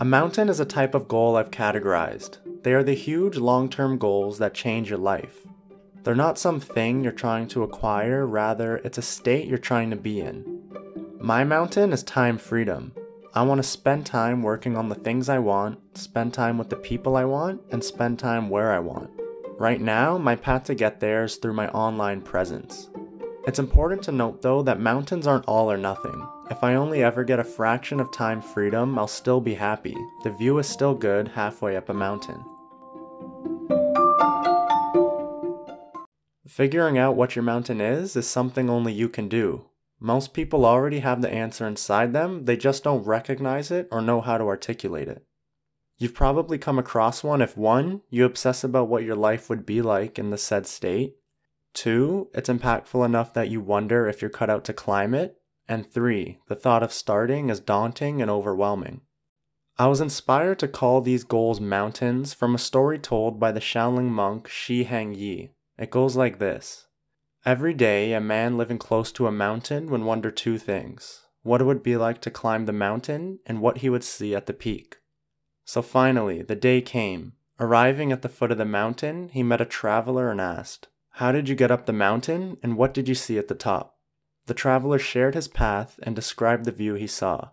A mountain is a type of goal I've categorized. They are the huge long term goals that change your life. They're not some thing you're trying to acquire, rather, it's a state you're trying to be in. My mountain is time freedom. I want to spend time working on the things I want, spend time with the people I want, and spend time where I want. Right now, my path to get there is through my online presence. It's important to note though that mountains aren't all or nothing. If I only ever get a fraction of time freedom, I'll still be happy. The view is still good halfway up a mountain. Figuring out what your mountain is is something only you can do. Most people already have the answer inside them, they just don't recognize it or know how to articulate it. You've probably come across one if 1. You obsess about what your life would be like in the said state, 2. It's impactful enough that you wonder if you're cut out to climb it, and 3. The thought of starting is daunting and overwhelming. I was inspired to call these goals mountains from a story told by the Shaolin monk Shi Heng Yi. It goes like this Every day, a man living close to a mountain would wonder two things what it would be like to climb the mountain and what he would see at the peak. So finally, the day came. Arriving at the foot of the mountain, he met a traveler and asked, How did you get up the mountain, and what did you see at the top? The traveler shared his path and described the view he saw.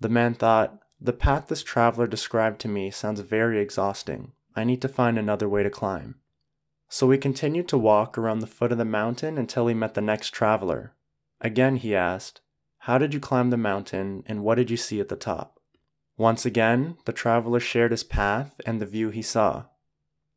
The man thought, The path this traveler described to me sounds very exhausting. I need to find another way to climb. So we continued to walk around the foot of the mountain until we met the next traveler. Again he asked, How did you climb the mountain and what did you see at the top? Once again, the traveler shared his path and the view he saw.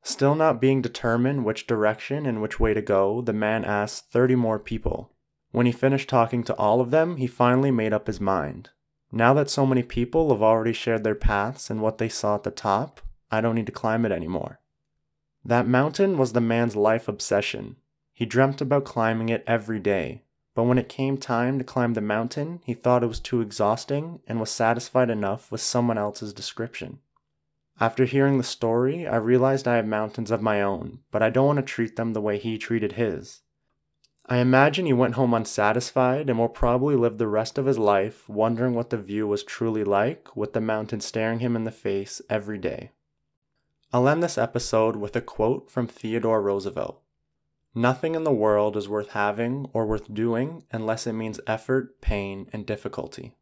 Still not being determined which direction and which way to go, the man asked 30 more people. When he finished talking to all of them, he finally made up his mind. Now that so many people have already shared their paths and what they saw at the top, I don't need to climb it anymore. That mountain was the man's life obsession. He dreamt about climbing it every day, but when it came time to climb the mountain, he thought it was too exhausting and was satisfied enough with someone else's description. After hearing the story, I realized I have mountains of my own, but I don't want to treat them the way he treated his. I imagine he went home unsatisfied and will probably live the rest of his life wondering what the view was truly like with the mountain staring him in the face every day. I'll end this episode with a quote from Theodore Roosevelt Nothing in the world is worth having or worth doing unless it means effort, pain, and difficulty.